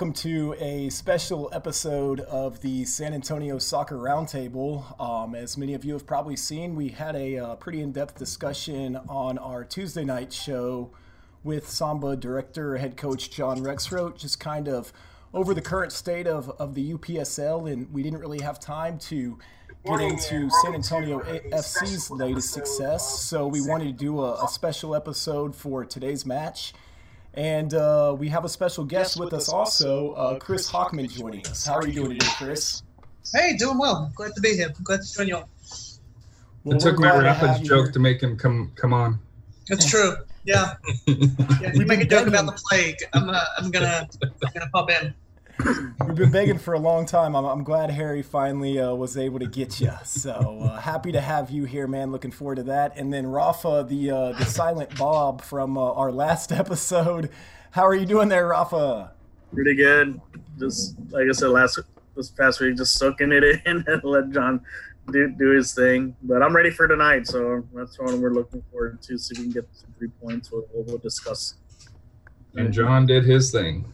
welcome to a special episode of the San Antonio Soccer Roundtable. Um, as many of you have probably seen, we had a uh, pretty in depth discussion on our Tuesday night show with Samba director, head coach John Rexroth, just kind of over the current state of, of the UPSL, and we didn't really have time to get into San Antonio FC's latest success. So we wanted to do a, a special episode for today's match. And uh, we have a special guest with, with us also, uh, Chris Hockman joining us. How are you doing today, Chris? Hey, doing well. Glad to be here. Glad to join you all. Well, it took me a rapid joke here. to make him come come on. That's true. Yeah. yeah you make a joke about the plague. I'm, uh, I'm gonna I'm gonna pop in. We've been begging for a long time. I'm, I'm glad Harry finally uh, was able to get you. So uh, happy to have you here, man. Looking forward to that. And then Rafa, the uh, the silent Bob from uh, our last episode. How are you doing there, Rafa? Pretty good. Just like I said last this past week, just soaking it in and let John do do his thing. But I'm ready for tonight, so that's what we're looking forward to. See if we can get some three points. We'll, we'll discuss. And John did his thing.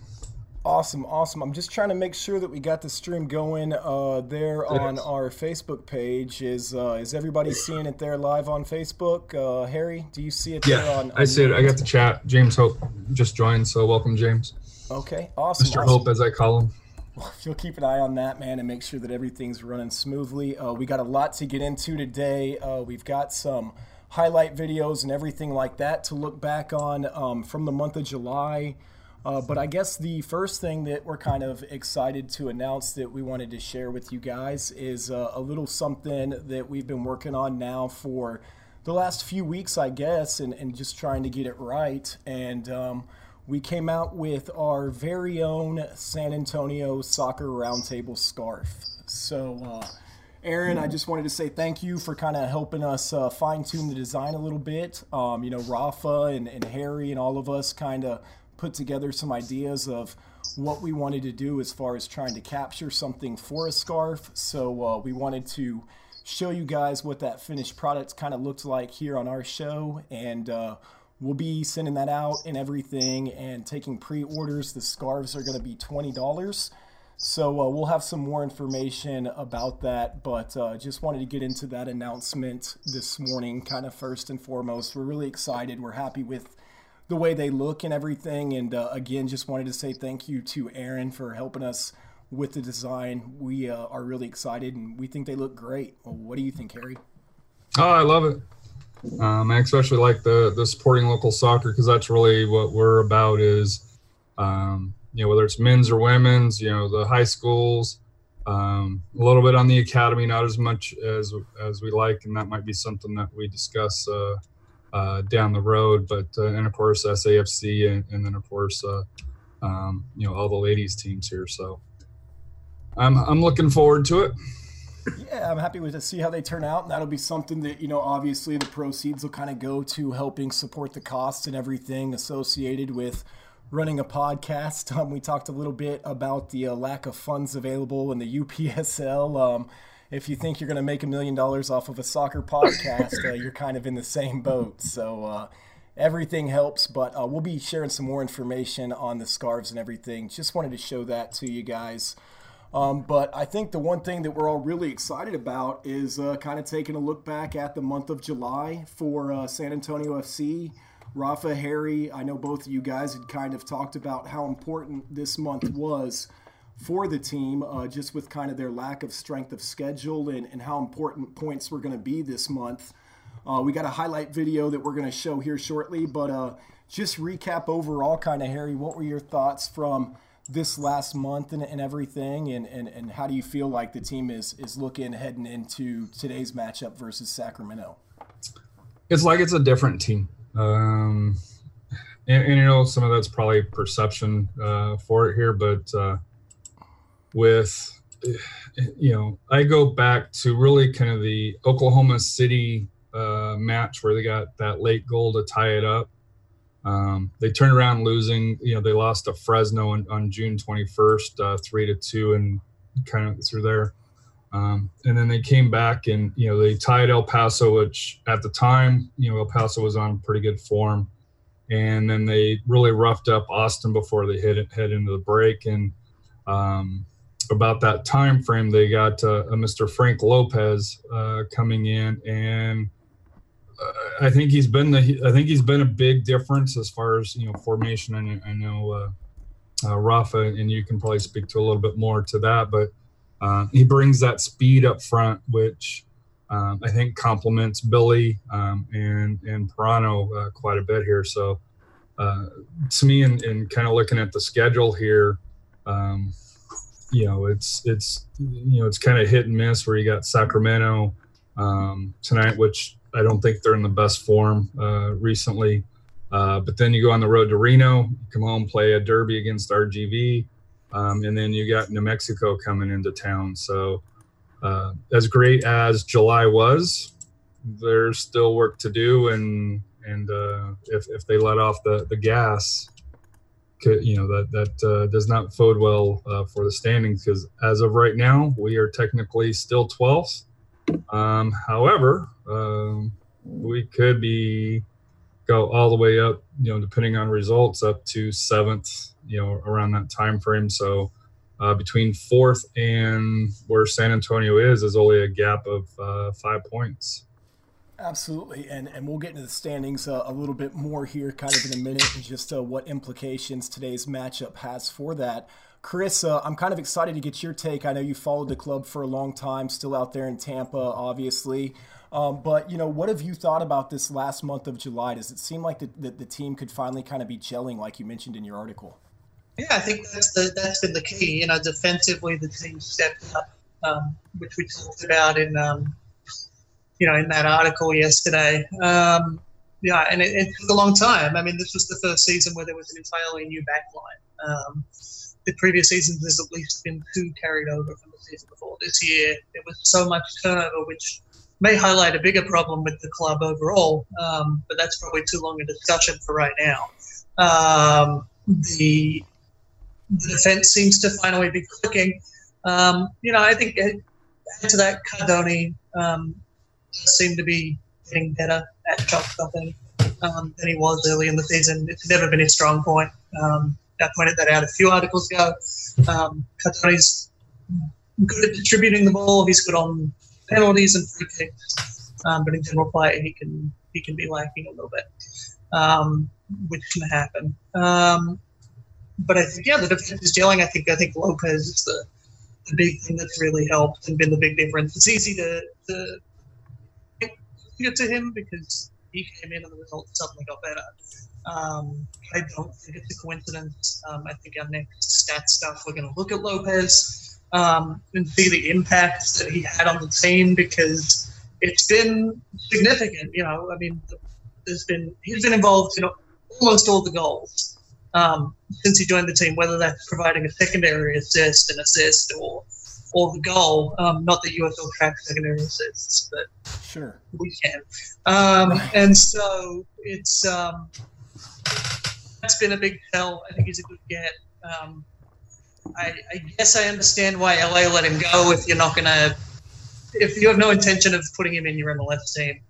Awesome, awesome. I'm just trying to make sure that we got the stream going uh, there on our Facebook page. Is uh, is everybody seeing it there live on Facebook? Uh, Harry, do you see it yeah, there on, on I see it. I got the chat. James Hope just joined, so welcome, James. Okay, awesome. Mr. Awesome. Hope, as I call him. Well, if you'll keep an eye on that, man, and make sure that everything's running smoothly. Uh, we got a lot to get into today. Uh, we've got some highlight videos and everything like that to look back on um, from the month of July. Uh, but I guess the first thing that we're kind of excited to announce that we wanted to share with you guys is uh, a little something that we've been working on now for the last few weeks, I guess, and, and just trying to get it right. And um, we came out with our very own San Antonio Soccer Roundtable scarf. So, uh, Aaron, I just wanted to say thank you for kind of helping us uh, fine tune the design a little bit. Um, you know, Rafa and, and Harry and all of us kind of put together some ideas of what we wanted to do as far as trying to capture something for a scarf. So uh, we wanted to show you guys what that finished product kind of looked like here on our show. And uh, we'll be sending that out and everything and taking pre orders. The scarves are going to be $20. So uh, we'll have some more information about that, but uh, just wanted to get into that announcement this morning, kind of first and foremost. We're really excited. We're happy with the way they look and everything. And uh, again, just wanted to say thank you to Aaron for helping us with the design. We uh, are really excited and we think they look great. Well, what do you think, Harry? Oh, I love it. Um, I especially like the the supporting local soccer because that's really what we're about. Is um, you know whether it's men's or women's, you know the high schools, um, a little bit on the academy, not as much as as we like, and that might be something that we discuss uh, uh, down the road. But uh, and of course SAFC and, and then of course uh, um, you know all the ladies teams here. So I'm I'm looking forward to it. Yeah, I'm happy to see how they turn out. And that'll be something that, you know, obviously the proceeds will kind of go to helping support the costs and everything associated with running a podcast. Um, we talked a little bit about the uh, lack of funds available in the UPSL. Um, if you think you're going to make a million dollars off of a soccer podcast, uh, you're kind of in the same boat. So uh, everything helps, but uh, we'll be sharing some more information on the scarves and everything. Just wanted to show that to you guys. Um, but I think the one thing that we're all really excited about is uh, kind of taking a look back at the month of July for uh, San Antonio FC. Rafa, Harry, I know both of you guys had kind of talked about how important this month was for the team, uh, just with kind of their lack of strength of schedule and, and how important points were going to be this month. Uh, we got a highlight video that we're going to show here shortly, but uh, just recap overall, kind of, Harry, what were your thoughts from this last month and, and everything, and, and, and how do you feel like the team is, is looking heading into today's matchup versus Sacramento? It's like it's a different team. Um, and, and, you know, some of that's probably perception uh, for it here, but uh, with you know i go back to really kind of the oklahoma city uh, match where they got that late goal to tie it up. Um, they turned around losing you know they lost to fresno on, on june 21st uh, three to two and kind of through there. Um, and then they came back and you know they tied el paso which at the time you know el paso was on pretty good form. And then they really roughed up Austin before they hit head into the break. And um, about that time frame, they got uh, a Mr. Frank Lopez uh, coming in, and uh, I think he's been the I think he's been a big difference as far as you know formation. Know, I know uh, uh, Rafa, and you can probably speak to a little bit more to that, but he brings that speed up front, which um, I think complements Billy um, and and Pirano quite a bit here. So to me, and, and kind of looking at the schedule here, um, you know, it's it's you know it's kind of hit and miss where you got Sacramento um, tonight, which I don't think they're in the best form uh, recently. Uh, but then you go on the road to Reno, come home, play a derby against RGV, um, and then you got New Mexico coming into town. So uh, as great as July was, there's still work to do, and and uh, if if they let off the the gas, you know that that uh, does not bode well uh, for the standings because as of right now we are technically still 12th. Um, however, um, we could be go all the way up, you know, depending on results, up to seventh, you know, around that time frame. So uh, between fourth and where San Antonio is is only a gap of uh, five points. Absolutely, and and we'll get into the standings uh, a little bit more here, kind of in a minute, and just uh, what implications today's matchup has for that. Chris, uh, I'm kind of excited to get your take. I know you followed the club for a long time, still out there in Tampa, obviously. Um, but you know, what have you thought about this last month of July? Does it seem like the, the, the team could finally kind of be gelling, like you mentioned in your article? Yeah, I think that's the that's been the key. You know, defensively, the team stepped up, um, which we talked about in um, you know in that article yesterday. Um, yeah, and it, it, took a long time. I mean, this was the first season where there was an entirely new backline. Um, the previous seasons, there's at least been two carried over from the season before. This year, there was so much turnover, which may highlight a bigger problem with the club overall, um, but that's probably too long a discussion for right now. Um, the, the defense seems to finally be clicking. Um, you know, I think add to that, Cardone um, seemed to be getting better at shot stopping um, than he was early in the season. It's never been his strong point. Um, I pointed that out a few articles ago. Um, Cardone's good at distributing the ball. He's good on penalties and free kicks. Um, but in general play, he can he can be lacking a little bit, um, which can happen. Um, but I think yeah, the defense is gelling. I think I think Lopez is the, the big thing that's really helped and been the big difference. It's easy to, to get to him because he came in and the results suddenly got better. Um, I don't think it's a coincidence. Um, I think our next stat stuff, we're going to look at Lopez um, and see the impact that he had on the team because it's been significant. You know, I mean, there's been he's been involved in almost all the goals um, since he joined the team, whether that's providing a secondary assist, an assist, or or the goal. Um, not that USL tracks secondary assists, but sure we can. Um, and so it's um, that's been a big tell. I think he's a good get. Um, I, I guess I understand why LA let him go if you're not going to, if you have no intention of putting him in your MLS team,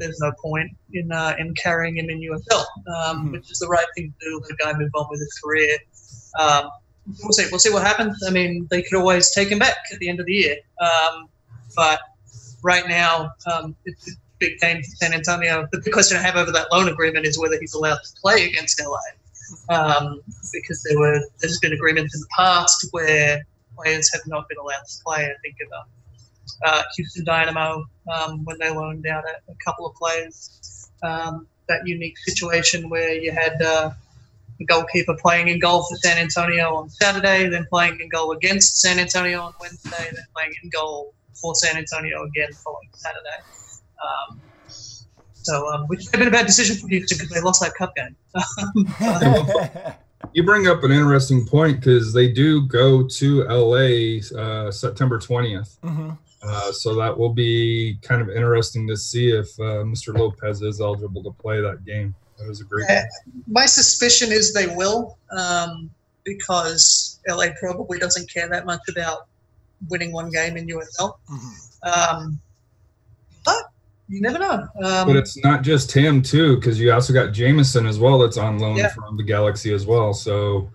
there's no point in uh, in carrying him in USL, um, mm-hmm. which is the right thing to do. Let the guy move on with his career. Um, we'll see. We'll see what happens. I mean, they could always take him back at the end of the year, um, but right now um, it's a big game for San Antonio. The big question I have over that loan agreement is whether he's allowed to play against LA um, because there were there's been agreements in the past where players have not been allowed to play. I think of um, uh, Houston Dynamo um, when they loaned out a, a couple of players. Um, that unique situation where you had uh, goalkeeper playing in goal for San Antonio on Saturday, then playing in goal against San Antonio on Wednesday, then playing in goal for San Antonio again following Saturday. Um, so, um, which have been a bad decision for Houston because they lost that cup game. you bring up an interesting point because they do go to LA uh, September 20th. Mm-hmm. Uh, so that will be kind of interesting to see if uh, Mr. Lopez is eligible to play that game. That was a great. Uh, my suspicion is they will, um, because LA probably doesn't care that much about winning one game in USL. Mm-hmm. Um, but you never know. Um, but it's not just him too, because you also got Jameson as well that's on loan yeah. from the Galaxy as well. So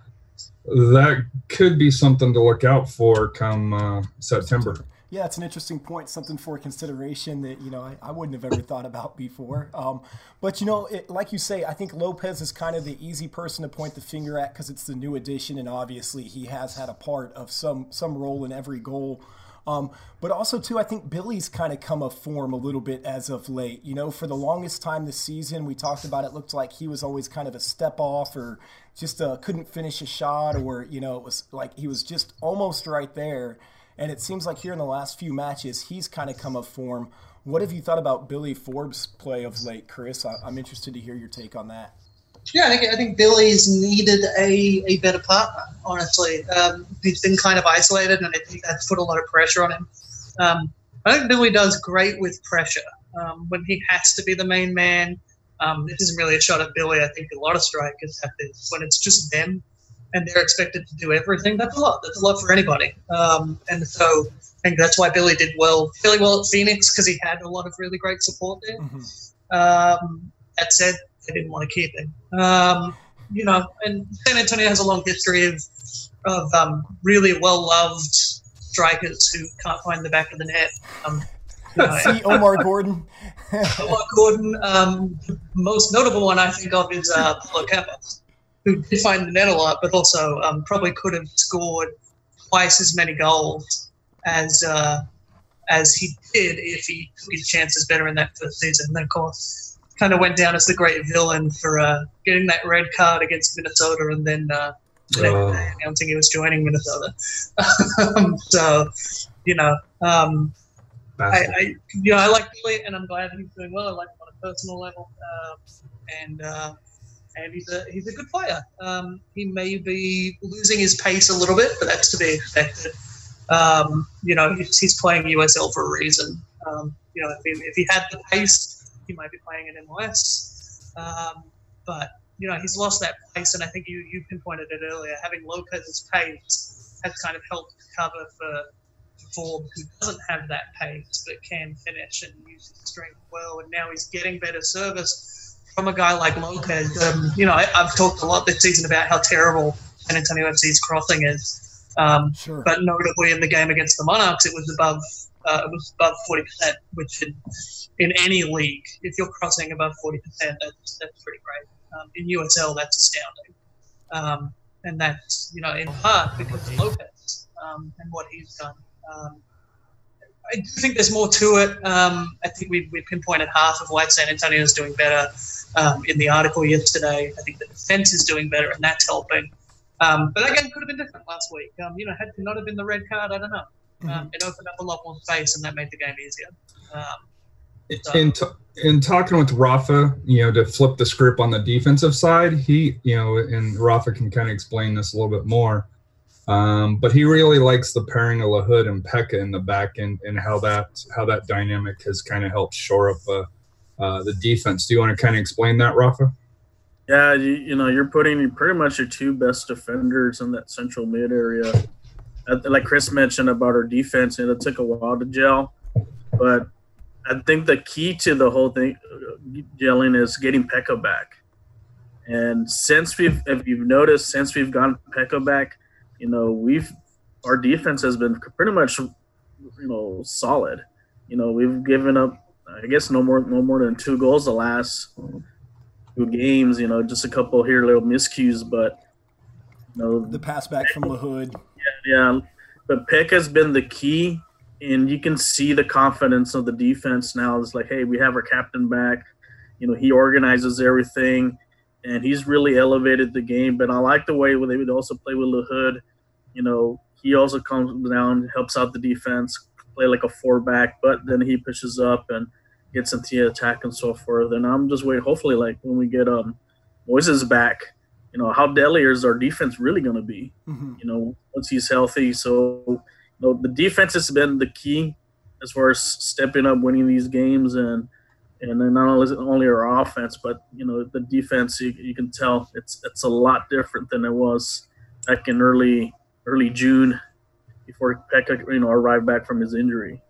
that could be something to look out for come uh, September. Yeah, it's an interesting point, something for consideration that you know I, I wouldn't have ever thought about before. Um, but you know, it, like you say, I think Lopez is kind of the easy person to point the finger at because it's the new addition, and obviously he has had a part of some some role in every goal. Um, but also too, I think Billy's kind of come a form a little bit as of late. You know, for the longest time this season, we talked about it looked like he was always kind of a step off or just uh, couldn't finish a shot, or you know, it was like he was just almost right there. And it seems like here in the last few matches, he's kind of come of form. What have you thought about Billy Forbes' play of late, Chris? I, am interested to hear your take on that. Yeah, I think, I think Billy's needed a, a better partner, honestly. Um, he's been kind of isolated, and I think that's put a lot of pressure on him. Um, I think Billy does great with pressure. Um, when he has to be the main man, um, this isn't really a shot at Billy. I think a lot of strikers have this. When it's just them, and they're expected to do everything. That's a lot. That's a lot for anybody. Um, and so I think that's why Billy did well, really well at Phoenix because he had a lot of really great support there. Mm-hmm. Um, that said, they didn't want to keep him. Um, you know, and San Antonio has a long history of of um, really well loved strikers who can't find the back of the net. Um, See Omar Gordon. Omar Gordon. Um, the most notable one I think of is uh, Paulo Campos who did find the net a lot, but also um, probably could have scored twice as many goals as uh, as he did if he took his chances better in that first season. And of course, kind of went down as the great villain for uh, getting that red card against Minnesota, and then uh, uh. announcing he was joining Minnesota. um, so, you know, um, I, I, you know, I like Billy, and I'm glad he's doing well. I like him on a personal level, um, and uh, and he's a he's a good player. Um, he may be losing his pace a little bit, but that's to be expected. Um, you know, he's, he's, playing USL for a reason. Um, you know, if he, if he had the pace, he might be playing in MLS. Um, but you know, he's lost that pace, and I think you you pinpointed it earlier. Having Lopez's pace has kind of helped cover for Forbes, who doesn't have that pace but can finish and use his strength well, and now he's getting better service from a guy like Lopez. Um, you know, I, have talked a lot this season about how terrible San Antonio FC's crossing is. Um, sure. But notably in the game against the Monarchs, it was above uh, it was above forty percent, which in, in, any league, if you're crossing above forty percent, that's that's pretty great. Um, in USL, that's astounding, um, and that's you know in part because of Lopez um, and what he's done. I do think there's more to it. Um, I think we, we pinpointed half of why San Antonio is doing better um, in the article yesterday. I think the defense is doing better, and that's helping. Um, but that game could have been different last week. Um, you know, had to not have been the red card, I don't know. Mm-hmm. Um, it opened up a lot more space, and that made the game easier. Um, so. In, t- in talking with Rafa, you know, to flip the script on the defensive side, he, you know, and Rafa can kind of explain this a little bit more. Um, but he really likes the pairing of Lahoud and Pekka in the back end and how that how that dynamic has kind of helped shore up uh, uh, the defense. Do you want to kind of explain that, Rafa? Yeah, you, you know, you're putting pretty much your two best defenders in that central mid area. Like Chris mentioned about our defense, and it took a while to gel, but I think the key to the whole thing gelling is getting Pekka back. And since we've, if you've noticed, since we've gotten Pekka back, you know, we've our defense has been pretty much, you know, solid. You know, we've given up I guess no more no more than two goals the last two games. You know, just a couple here little miscues, but you know the pass back from the Lahoud. Yeah, yeah, but Pekka has been the key, and you can see the confidence of the defense now. It's like, hey, we have our captain back. You know, he organizes everything, and he's really elevated the game. But I like the way they would also play with Lahoud. You know, he also comes down, helps out the defense, play like a four back, but then he pushes up and gets into the attack and so forth. And I'm just waiting. Hopefully, like when we get um Moises back, you know, how deadly is our defense really going to be? Mm-hmm. You know, once he's healthy. So, you know, the defense has been the key as far as stepping up, winning these games, and and then not only only our offense, but you know, the defense. You, you can tell it's it's a lot different than it was back in early early June before Pekka, you know, arrived back from his injury.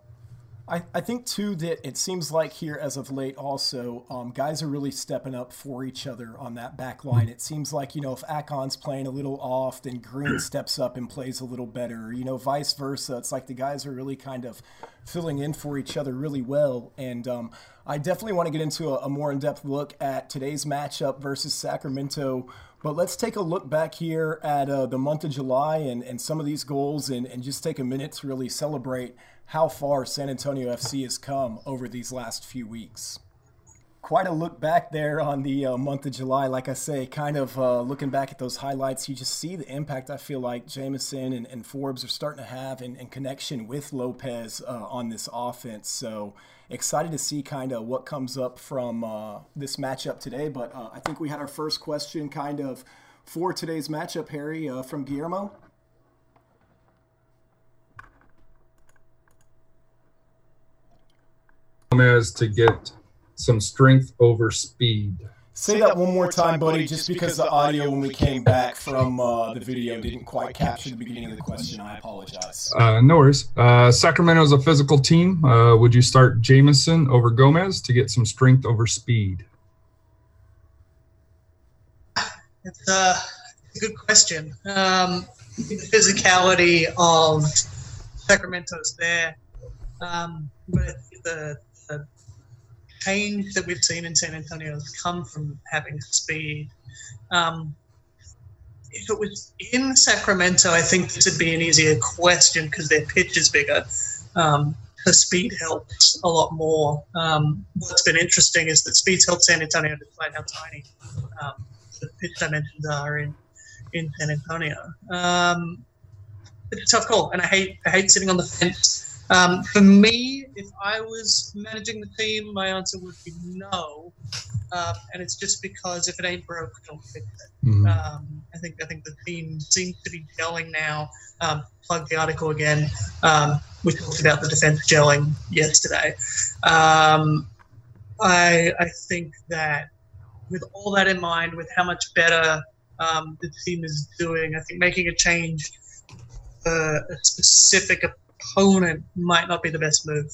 I, I think too that it seems like here as of late also um, guys are really stepping up for each other on that back line. It seems like you know if Ackon's playing a little off, then Green steps up and plays a little better. You know, vice versa. It's like the guys are really kind of filling in for each other really well. And um, I definitely want to get into a, a more in depth look at today's matchup versus Sacramento. But let's take a look back here at uh, the month of July and, and some of these goals and, and just take a minute to really celebrate how far San Antonio FC has come over these last few weeks. Quite a look back there on the uh, month of July. Like I say, kind of uh, looking back at those highlights, you just see the impact I feel like Jamison and, and Forbes are starting to have in, in connection with Lopez uh, on this offense. So excited to see kind of what comes up from uh, this matchup today. But uh, I think we had our first question kind of for today's matchup, Harry, uh, from Guillermo. Gomez to get some strength over speed. Say that one more time, buddy, just because the audio when we came back from uh, the video didn't quite capture the beginning of the question. I apologize. Uh, no worries. Uh, Sacramento is a physical team. Uh, would you start Jamison over Gomez to get some strength over speed? It's a good question. Um, the physicality of Sacramento's there, um, but the the change that we've seen in San Antonio has come from having speed. Um, if it was in Sacramento, I think this would be an easier question because their pitch is bigger. Um, the speed helps a lot more. Um, what's been interesting is that speed's helped San Antonio despite how tiny um, the pitch dimensions are in in San Antonio. Um, it's a tough call, and I hate I hate sitting on the fence um, for me, if I was managing the team, my answer would be no, um, and it's just because if it ain't broke, don't fix it. Mm-hmm. Um, I think I think the team seems to be gelling now. Um, plug the article again. Um, we talked about the defense gelling yesterday. Um, I I think that with all that in mind, with how much better the team is doing, I think making a change for a specific opponent might not be the best move.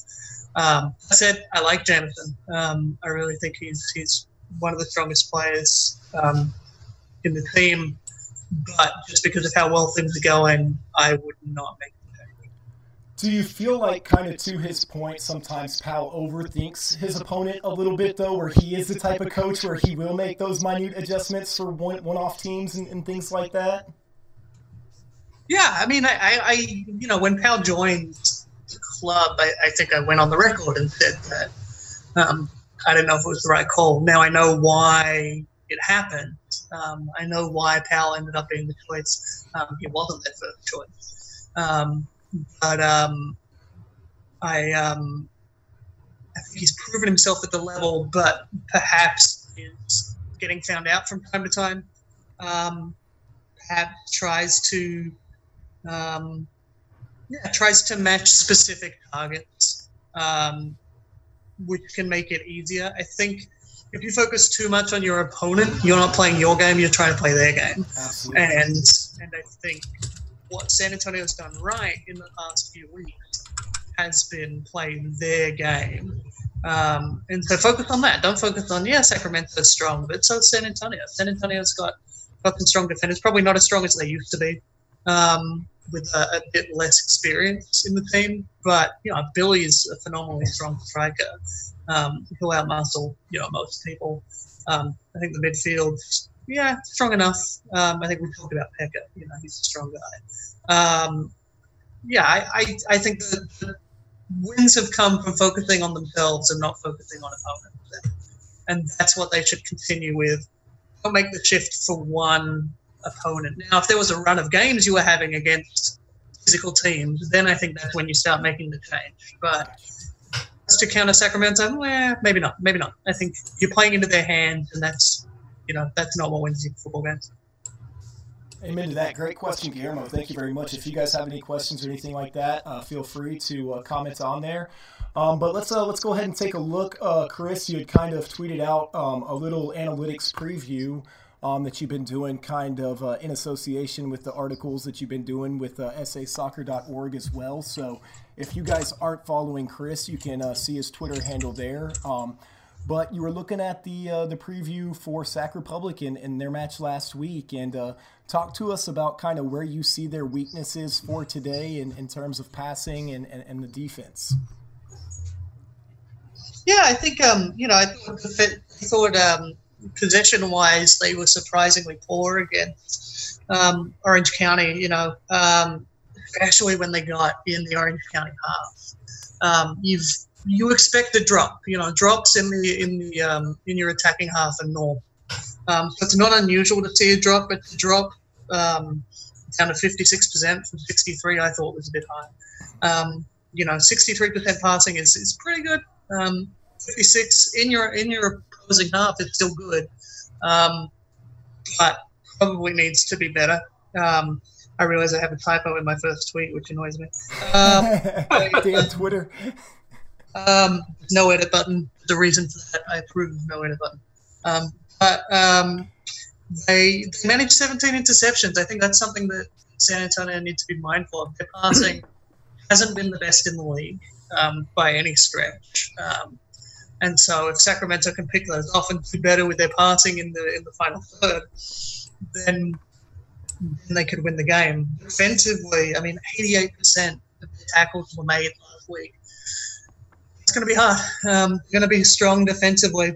Um, I said I like Jamison. Um, I really think he's he's one of the strongest players um, in the team. But just because of how well things are going, I would not make. Do you feel like, kind of to his point, sometimes Pal overthinks his opponent a little bit, though, where he is the type of coach where he will make those minute adjustments for one, one-off teams and, and things like that? Yeah, I mean, I, I, you know, when Pal joined the club, I, I, think I went on the record and said that um, I didn't know if it was the right call. Now I know why it happened. Um, I know why Pal ended up being the choice. Um, he wasn't their first choice, um, but um, I, um, I think he's proven himself at the level, but perhaps is getting found out from time to time. perhaps tries to um, yeah, tries to match specific targets, um, which can make it easier. I think if you focus too much on your opponent, you're not playing your game. You're trying to play their game. Absolutely. And and I think what San Antonio's done right in the past few weeks has been playing their game. Um, and so focus on that. Don't focus on yeah, Sacramento's strong, but so is San Antonio. San Antonio's got fucking strong defenders. Probably not as strong as they used to be. Um, with a, a, bit less experience in the team. But you know, Billy is a phenomenally strong striker um, who'll outmuscle you know most people. Um, I think the midfield, yeah, strong enough. Um, I think we talked about Pekka. You know, he's a strong guy. Um, yeah, I, I, I think the, the wins have come from focusing on themselves and not focusing on opponents, and that's what they should continue with. Don't make the shift for one opponent. Now, if there was a run of games you were having against physical teams, then I think that's when you start making the change. But just to counter Sacramento, well, maybe not. Maybe not. I think you're playing into their hands, and that's you know that's not what wins in football games. Amen to that. Great question, Guillermo. Thank you very much. If you guys have any questions or anything like that, uh, feel free to uh, comment on there. Um, but let's uh, let's go ahead and take a look. Uh, Chris, you had kind of tweeted out um, a little analytics preview um, that you've been doing kind of uh, in association with the articles that you've been doing with uh, sasoccer.org as well. So if you guys aren't following Chris, you can uh, see his Twitter handle there. Um, but you were looking at the uh, the preview for Sac Republic in, in their match last week, and uh, talk to us about kind of where you see their weaknesses for today in, in terms of passing and, and, and the defense. Yeah, I think um, you know I thought, um, possession wise they were surprisingly poor against um, Orange County. You know, um, especially when they got in the Orange County half. Um, you've you expect a drop. You know, drops in the in the um, in your attacking half are normal. Um, so it's not unusual to see a drop, but to drop down to 56% from 63, I thought was a bit high. Um, you know, 63% passing is, is pretty good. Um, 56 in your in your opposing half, it's still good, um, but probably needs to be better. Um, I realize I have a typo in my first tweet, which annoys me. Um, Damn Twitter. Um, no edit button. The reason for that, I approve of no edit button. Um, but um, they, they managed 17 interceptions. I think that's something that San Antonio needs to be mindful of. Their passing hasn't been the best in the league um, by any stretch. Um, and so if Sacramento can pick those off and do better with their passing in the in the final third, then, then they could win the game. Defensively, I mean, 88% of the tackles were made last week it's going to be hard. Um, going to be strong defensively.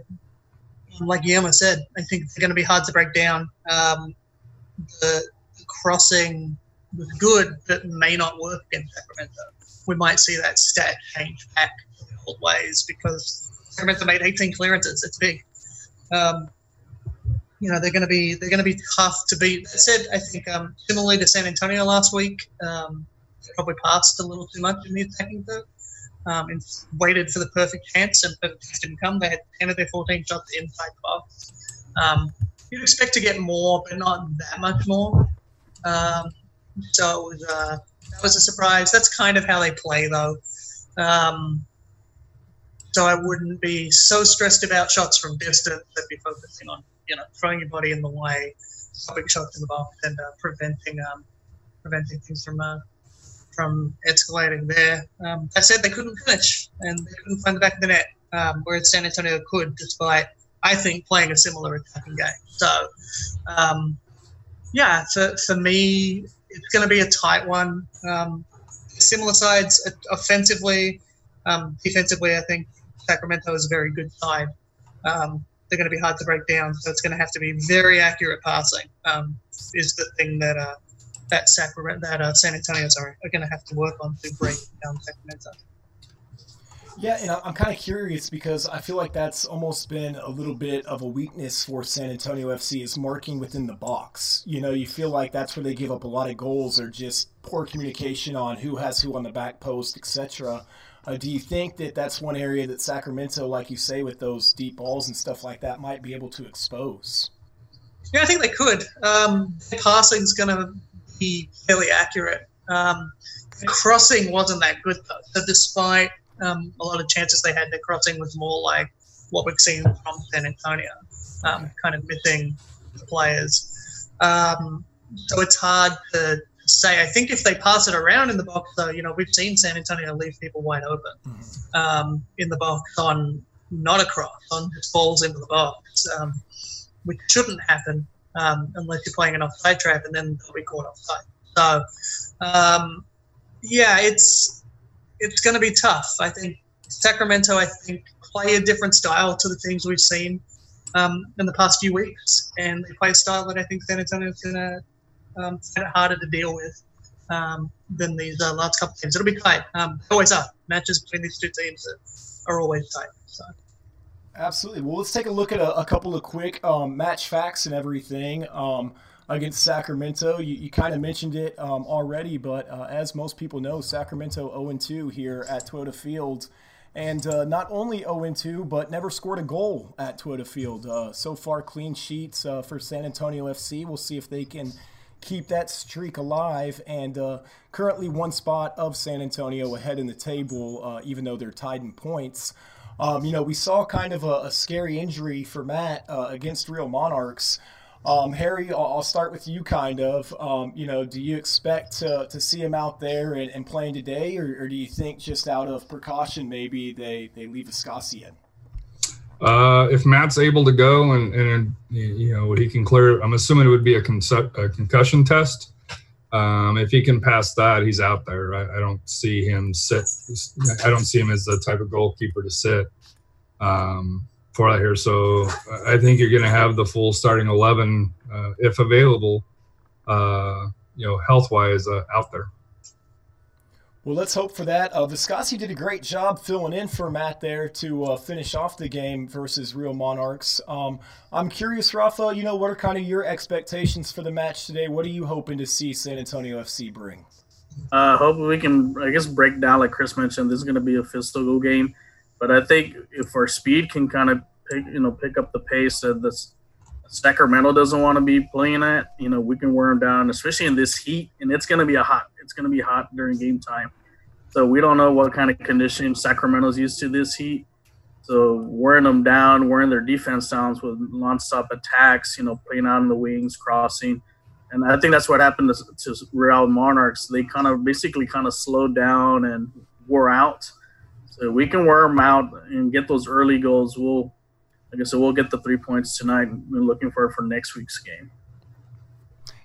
Like Yama said, I think they're going to be hard to break down. Um, the, the, crossing was good, but may not work against Sacramento. We might see that stat change back old ways because Sacramento made 18 clearances. It's big. Um, you know they're going to be they're going to be tough to beat. I said I think um, similarly to San Antonio last week, um, they probably passed a little too much in the attacking third um, and waited for the perfect chance, and the chance didn't come. They had 10 of their 14 shots inside the box. Um, you'd expect to get more, but not that much more. Um, so it was, uh, that was a surprise. That's kind of how they play, though. Um, so I wouldn't be so stressed about shots from distance. I'd be focusing on, you know, throwing your body in the way, stopping shots in the box, and uh, preventing um, preventing things from uh, from escalating there. Um, I said they couldn't finish and they couldn't find the back of the net, um, whereas San Antonio could, despite I think playing a similar attacking game. So, um, yeah, for, for me, it's going to be a tight one. Um, similar sides offensively, um, defensively. I think Sacramento is a very good side. Um, they're going to be hard to break down, so it's going to have to be very accurate passing. is the thing that. Uh, that Sacramento, that uh, San Antonio, sorry, are going to have to work on to break down Sacramento. Yeah, and I'm kind of curious because I feel like that's almost been a little bit of a weakness for San Antonio FC is marking within the box. You know, you feel like that's where they give up a lot of goals or just poor communication on who has who on the back post, etc. Uh, do you think that that's one area that Sacramento, like you say, with those deep balls and stuff like that, might be able to expose? Yeah, I think they could. Um, passing's going to be fairly accurate. Um, crossing wasn't that good though. So despite um, a lot of chances they had, their crossing was more like what we've seen from San Antonio, um, kind of missing the players. Um, so it's hard to say. I think if they pass it around in the box, though, you know, we've seen San Antonio leave people wide open mm-hmm. um, in the box on not a cross, on just balls into the box, um, which shouldn't happen um, unless you're playing an offside trap, and then they'll be caught offside. So, um, yeah, it's it's going to be tough. I think Sacramento, I think, play a different style to the teams we've seen um, in the past few weeks, and they play a style that I think San Antonio is going to um, find it harder to deal with um, than these uh, last couple of games. It'll be tight. Um, always are. Matches between these two teams are, are always tight. So. Absolutely. Well, let's take a look at a, a couple of quick um, match facts and everything um, against Sacramento. You, you kind of mentioned it um, already, but uh, as most people know, Sacramento 0 2 here at Toyota Field. And uh, not only 0 2, but never scored a goal at Toyota Field. Uh, so far, clean sheets uh, for San Antonio FC. We'll see if they can keep that streak alive. And uh, currently, one spot of San Antonio ahead in the table, uh, even though they're tied in points. Um, you know, we saw kind of a, a scary injury for Matt uh, against Real Monarchs. Um, Harry, I'll, I'll start with you. Kind of, um, you know, do you expect to, to see him out there and, and playing today, or, or, do you think just out of precaution maybe they they leave Escassi in? Uh, if Matt's able to go and, and you know he can clear, I'm assuming it would be a, a concussion test. Um, if he can pass that, he's out there. I, I, don't see him sit. I don't see him as the type of goalkeeper to sit um, for that here. So I think you're going to have the full starting eleven, uh, if available, uh, you know, health wise, uh, out there. Well, let's hope for that. Uh, Viscosi did a great job filling in for Matt there to uh, finish off the game versus Real Monarchs. Um, I'm curious, Rafa, you know, what are kind of your expectations for the match today? What are you hoping to see San Antonio FC bring? Uh, hope we can, I guess, break down, like Chris mentioned, this is going to be a physical game. But I think if our speed can kind of, pick, you know, pick up the pace that this Sacramento doesn't want to be playing at, you know, we can wear them down, especially in this heat. And it's going to be a hot it's going to be hot during game time. So we don't know what kind of condition Sacramento's used to this heat. So wearing them down, wearing their defense down with nonstop attacks, you know, playing out in the wings, crossing. And I think that's what happened to, to Real Monarchs. They kind of basically kind of slowed down and wore out. So we can wear them out and get those early goals. We'll, like I said, we'll get the three points tonight. We're looking for it for next week's game.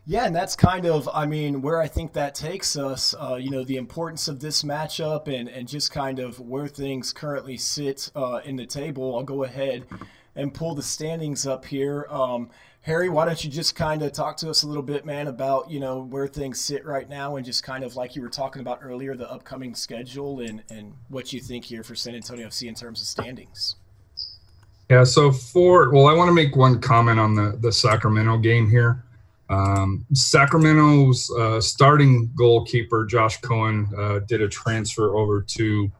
Yeah, and that's kind of, I mean, where I think that takes us. Uh, you know, the importance of this matchup and, and just kind of where things currently sit uh, in the table. I'll go ahead and pull the standings up here. Um, Harry, why don't you just kind of talk to us a little bit, man, about you know where things sit right now, and just kind of like you were talking about earlier, the upcoming schedule and and what you think here for San Antonio FC in terms of standings. Yeah, so for well, I want to make one comment on the the Sacramento game here. Um, Sacramento's uh, starting goalkeeper, Josh Cohen, uh, did a transfer over to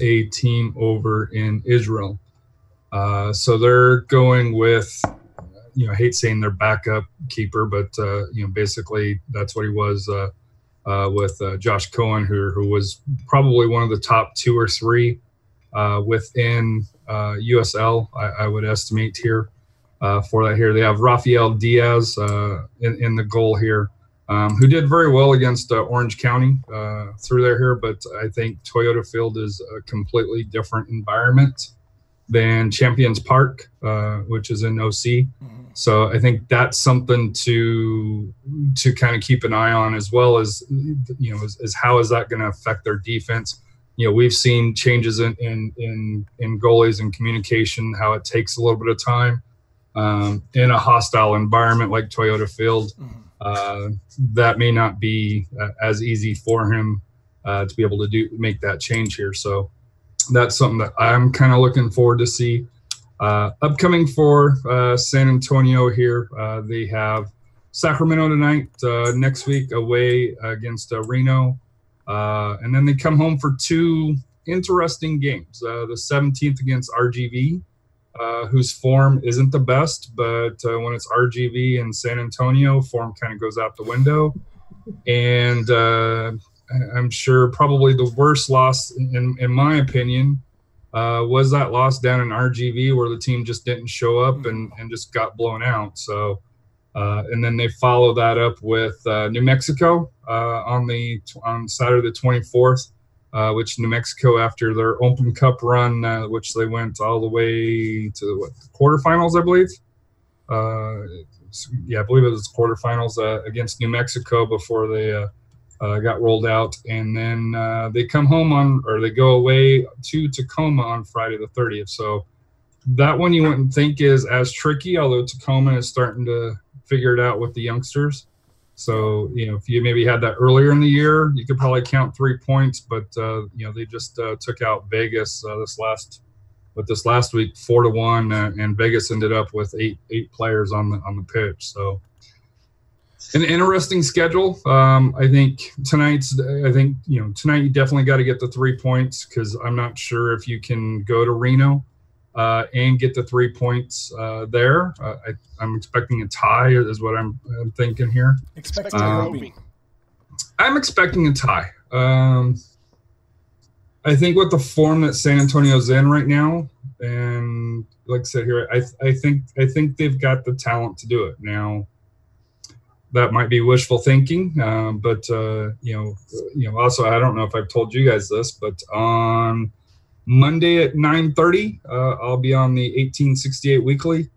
a team over in Israel. Uh, so they're going with, you know, I hate saying their backup keeper, but, uh, you know, basically that's what he was uh, uh, with Josh Cohen, who, who was probably one of the top two or three within USL, I, I would estimate here uh, for that here. They have Rafael Diaz uh, in, in, the goal here, um, who did very well against uh, Orange County uh, through there here. But I think Toyota Field is a completely different environment than Champions Park, uh, which is in OC. Mm-hmm. So I think that's something to to kind of keep an eye on, as well as you know, as, as how is that going to affect their defense you know we've seen changes in, in in in goalies and communication how it takes a little bit of time um, in a hostile environment like Toyota Field, mm-hmm. uh, that may not be uh, as easy for him uh, to be able to do make that change here. So that's something that I'm kind of looking forward to see. Uh, upcoming for uh, San Antonio here, uh, they have Sacramento tonight. next week away against Reno, and then they come home for two interesting games. the 17th against RGV uh, whose form isn't the best, but uh, when it's RGV in San Antonio, form kind of goes out the window. And uh, I'm sure probably the worst loss, in, in my opinion, uh, was that loss down in RGV where the team just didn't show up and, and just got blown out. So, uh, and then they follow that up with uh, New Mexico on the on Saturday the 24th uh, which New Mexico, after their Open Cup run, uh, which they went all the way to what quarterfinals, I believe. Uh, yeah, I believe it was quarterfinals uh, against New Mexico before they uh, uh, got rolled out, and then they come home on or they go away to Tacoma on Friday the 30th. So that one you wouldn't think is as tricky, although Tacoma is starting to figure it out with the youngsters. So, you know, if you maybe had that earlier in the year, you could probably count three points, but, uh, you know, they just uh, took out Vegas uh, this last, but this last week, four to one, uh, and Vegas ended up with eight, eight players on the, on the pitch. So, an interesting schedule. Um, I think tonight's, I think, you know, tonight you definitely got to get the three points because I'm not sure if you can go to Reno uh, and get the three points uh, there. Uh, I, am expecting a tie, is what I'm, I'm thinking here. Expecting um, I'm expecting a tie. Um, I think with the form that San Antonio's in right now, and like I said here, I I think I think they've got the talent to do it. Now, that might be wishful thinking, uh, but uh, you know, you know. Also, I don't know if I've told you guys this, but on Monday at 9:30, uh, I'll be on the 1868 Weekly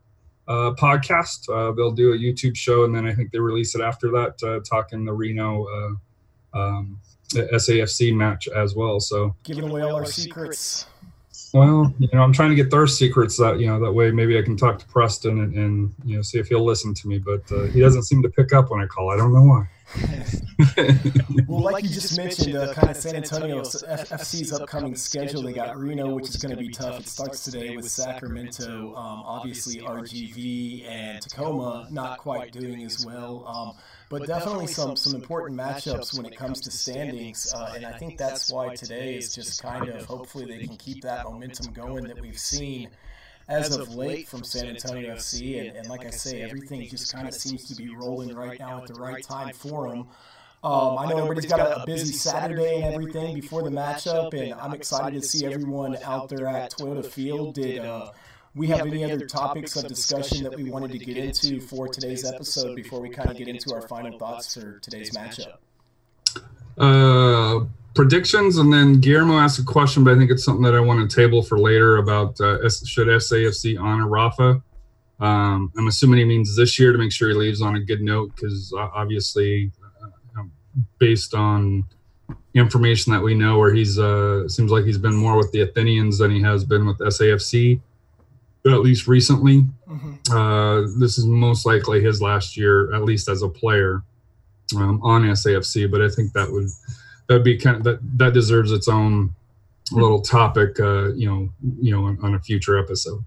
uh, podcast. Uh, they'll do a YouTube show, and then I think they release it after that, uh, talking the Reno uh, um, SAFC match as well. So giving away all our secrets. Well, you know, I'm trying to get their secrets that you know that way maybe I can talk to Preston and, and you know see if he'll listen to me. But uh, he doesn't seem to pick up when I call. I don't know why. well, like you just mentioned, uh, kind of San Antonio FC's upcoming schedule. They got Reno, which is going to be tough. It starts today with Sacramento, um, obviously RGV and Tacoma not quite doing as well. Um, but definitely some some important matchups when it comes to standings, uh, and I think that's why today is just kind of hopefully they can keep that momentum going that we've seen as of late from San Antonio FC. And, and like I say, everything just kind of seems to be rolling right now at the right time for them. Um, I know everybody's got a, a, busy Saturday and everything before the matchup, and I'm excited to see everyone out there at Toyota Field. Did uh, we have any other topics of discussion that we wanted to get into for today's episode before we kind of get into our final thoughts for today's matchup? Uh, predictions, and then Guillermo asked a question, but I think it's something that I want to table for later about uh, should SAFC honor Rafa. Um, I'm assuming he means this year to make sure he leaves on a good note because uh, obviously, uh, based on information that we know, where he's uh, seems like he's been more with the Athenians than he has been with SAFC, at least recently. Mm-hmm. Uh, this is most likely his last year, at least as a player um, on SAFC. But I think that would that'd be kind of that that deserves its own little topic uh you know you know on, on a future episode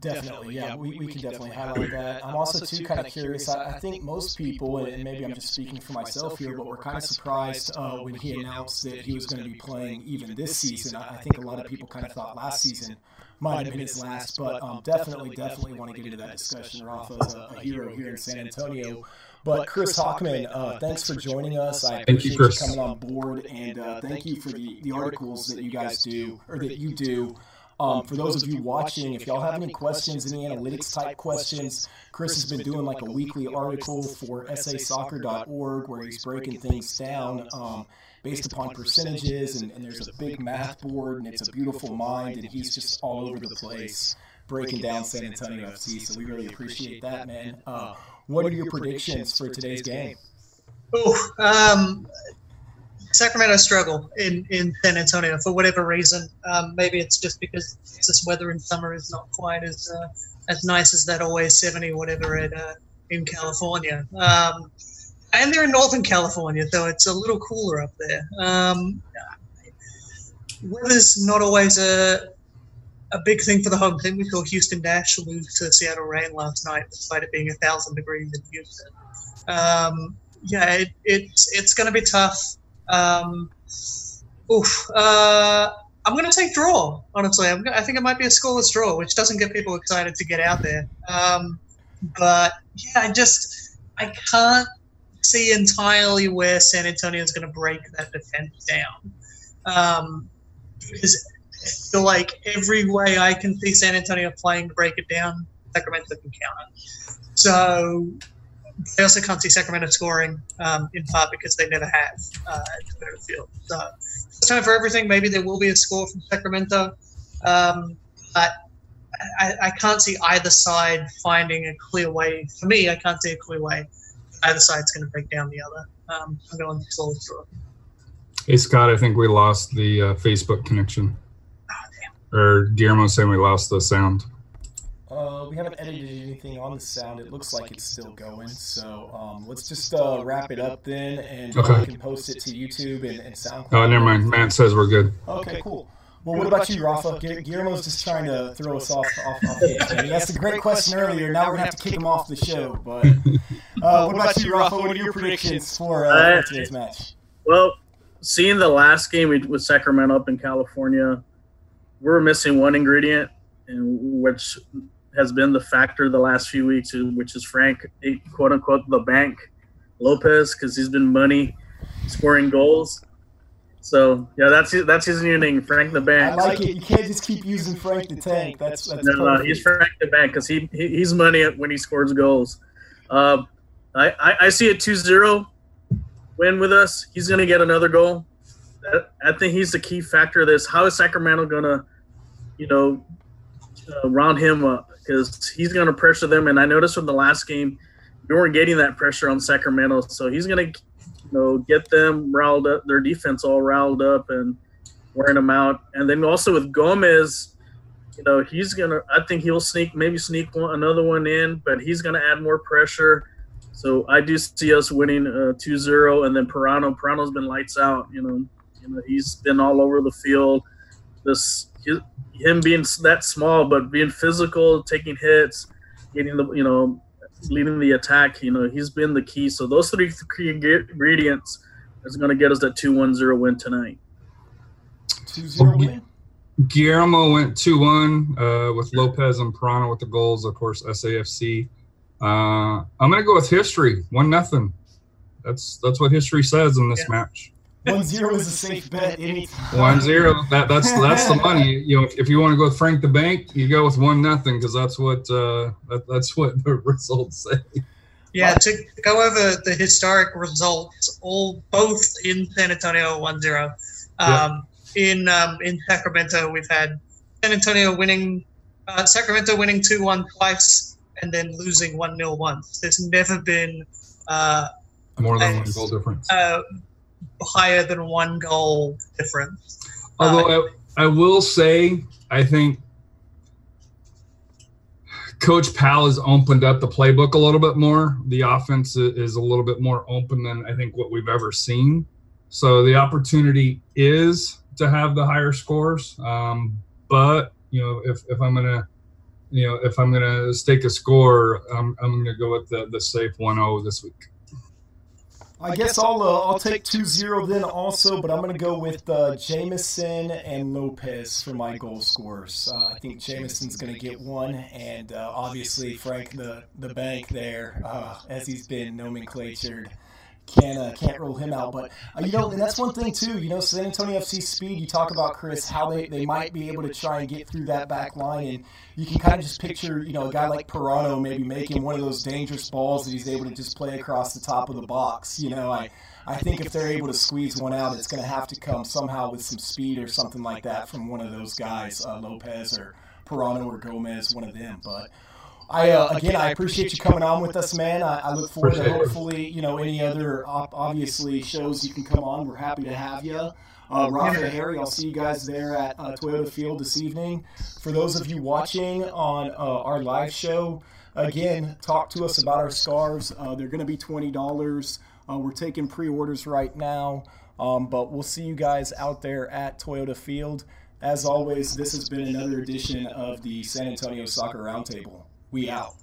Definitely, yeah, we, we can definitely highlight that. I'm also too kind of curious. I, I think most people, and maybe I'm just speaking for myself here, but we're kind of surprised uh, when he announced that he was going to be playing even this season. I think a lot of people kind of thought last season might have been his last, but um, definitely, definitely want to get into that discussion. Rafa's a, a hero here in San Antonio. But Chris Hockman, uh, thanks for joining us. I appreciate you, you coming on board, and uh, thank you for the, the articles that you guys do, or that you do. Um, for those of you watching, if y'all have any questions, any analytics type questions, Chris has been doing like a weekly article for sasoccer.org where he's breaking things down um, based upon percentages, and, and there's a big math board, and it's a beautiful mind, and he's just all over the place breaking down San Antonio FC. So we really appreciate that, man. Uh, what are your predictions for today's game? Oh, um, Sacramento struggle in, in San Antonio for whatever reason. Um, maybe it's just because this weather in summer is not quite as uh, as nice as that always 70 whatever at, uh, in California. Um, and they're in Northern California, so it's a little cooler up there. Um, weather's not always a, a big thing for the home team. We saw Houston Dash lose to Seattle Reign last night, despite it being a thousand degrees in Houston. Um, yeah, it, it's it's going to be tough. Um, oof. Uh, I'm going to take draw. Honestly, i think it might be a scoreless draw, which doesn't get people excited to get out there. Um, but yeah, I just I can't see entirely where San Antonio is going to break that defense down. Um, because I feel like every way I can see San Antonio playing to break it down, Sacramento can counter. So I also can't see Sacramento scoring um, in part because they never have uh, at Field. So it's time for everything. Maybe there will be a score from Sacramento, um, but I, I, can't see either side finding a clear way. For me, I can't see a clear way. Either side's going to break down the other. Um, I'm going slowly through Hey Scott, I think we lost the uh, Facebook connection. Oh, or Guillermo saying we lost the sound. Uh, we haven't edited anything on the sound. It looks like it's still going. So um, let's just uh, wrap it up then, and okay. we can post it to YouTube and, and SoundCloud. Oh, never mind. Matt says we're good. Okay, cool. Well, what about you, Rafa? Guillermo's just trying to throw us off off, off He asked a great question earlier. Now we're gonna have to kick him off the show. But uh, what about you, Rafa? What are your predictions for, uh, for today's match? Well, seeing the last game with Sacramento up in California, we're missing one ingredient, and which has been the factor the last few weeks, which is Frank, quote unquote, the bank Lopez, because he's been money scoring goals. So yeah, that's his, that's his new name, Frank the Bank. I like it. You can't just keep using Frank the Tank. That's that's No, no, he's Frank the Bank because he, he he's money when he scores goals. Uh, I, I I see a 2-0 win with us. He's gonna get another goal. I think he's the key factor of this. How is Sacramento gonna, you know, uh, round him up? Because he's gonna pressure them. And I noticed from the last game, we weren't getting that pressure on Sacramento. So he's gonna, you know, get them riled up, their defense all riled up and wearing them out. And then also with Gomez, you know, he's gonna. I think he'll sneak, maybe sneak one, another one in, but he's gonna add more pressure. So I do see us winning uh, 2-0, and then Parano. Parano's been lights out. You know, you know he's been all over the field. This his, him being that small, but being physical, taking hits, getting the you know, leading the attack. You know, he's been the key. So those three key ingredients is going to get us that 2-1-0 win tonight. Two zero win. Guillermo went 2 1 uh, with Lopez and Parano with the goals, of course, SAFC. Uh, I'm going to go with history 1 nothing. That's that's what history says in this Yeah. match. One zero is a safe bet anytime. One zero. That that's that's the money. You know, if, if you want to go with Frank the Bank, you go with one nothing because that's what uh, that, that's what the results say. Yeah, to go over the historic results, all both in San Antonio 1-0. Um, In um, in Sacramento, we've had San Antonio winning, uh, Sacramento winning 2-1 twice, and then losing 1-0 once. There's never been uh, More than one Nice. goal difference. uh, higher than one goal difference. Although I, I will say, I think Coach Pal has opened up the playbook a little bit more. The offense is a little bit more open than I think what we've ever seen. So the opportunity is to have the higher scores. Um, but you know, if, if I'm gonna, you know, if I'm gonna stake a score, I'm, I'm gonna go with the, the safe 1-0 this week. I guess I'll uh, I'll take 2-0 then also, but I'm going to go with uh, Jameson and Lopez for my goal scorers. Uh, I think Jameson's going to get one, and uh, obviously Frank the the bank there, uh, as he's been nomenclatured, can't uh, can't roll him out. But uh, you know, and that's one thing too. You know, San Antonio FC speed. You talk about Chris how they, they might be able to try and get through that back line, and you can kind of just picture you know a guy like Parano maybe making one of those dangerous balls that he's able to just play across the top of the box. You know, I. I think if they're able to squeeze one out, it's going to have to come somehow with some speed or something like that from one of those guys, uh, Lopez or Parano or Gomez, one of them. But I uh, again, I appreciate you coming on with us, man. I, I look forward to Appreciate it. hopefully, you know, any other op- obviously shows you can come on. We're happy to have you. Uh, Rafa and Harry, I'll see you guys there at uh, Toyota Field this evening. For those of you watching on uh, our live show, again, talk to us about our scarves. Uh, they're going to be twenty dollars. Uh, we're taking pre-orders right now, um, but we'll see you guys out there at Toyota Field. As always, this has been another edition of the San Antonio Soccer Roundtable. We out.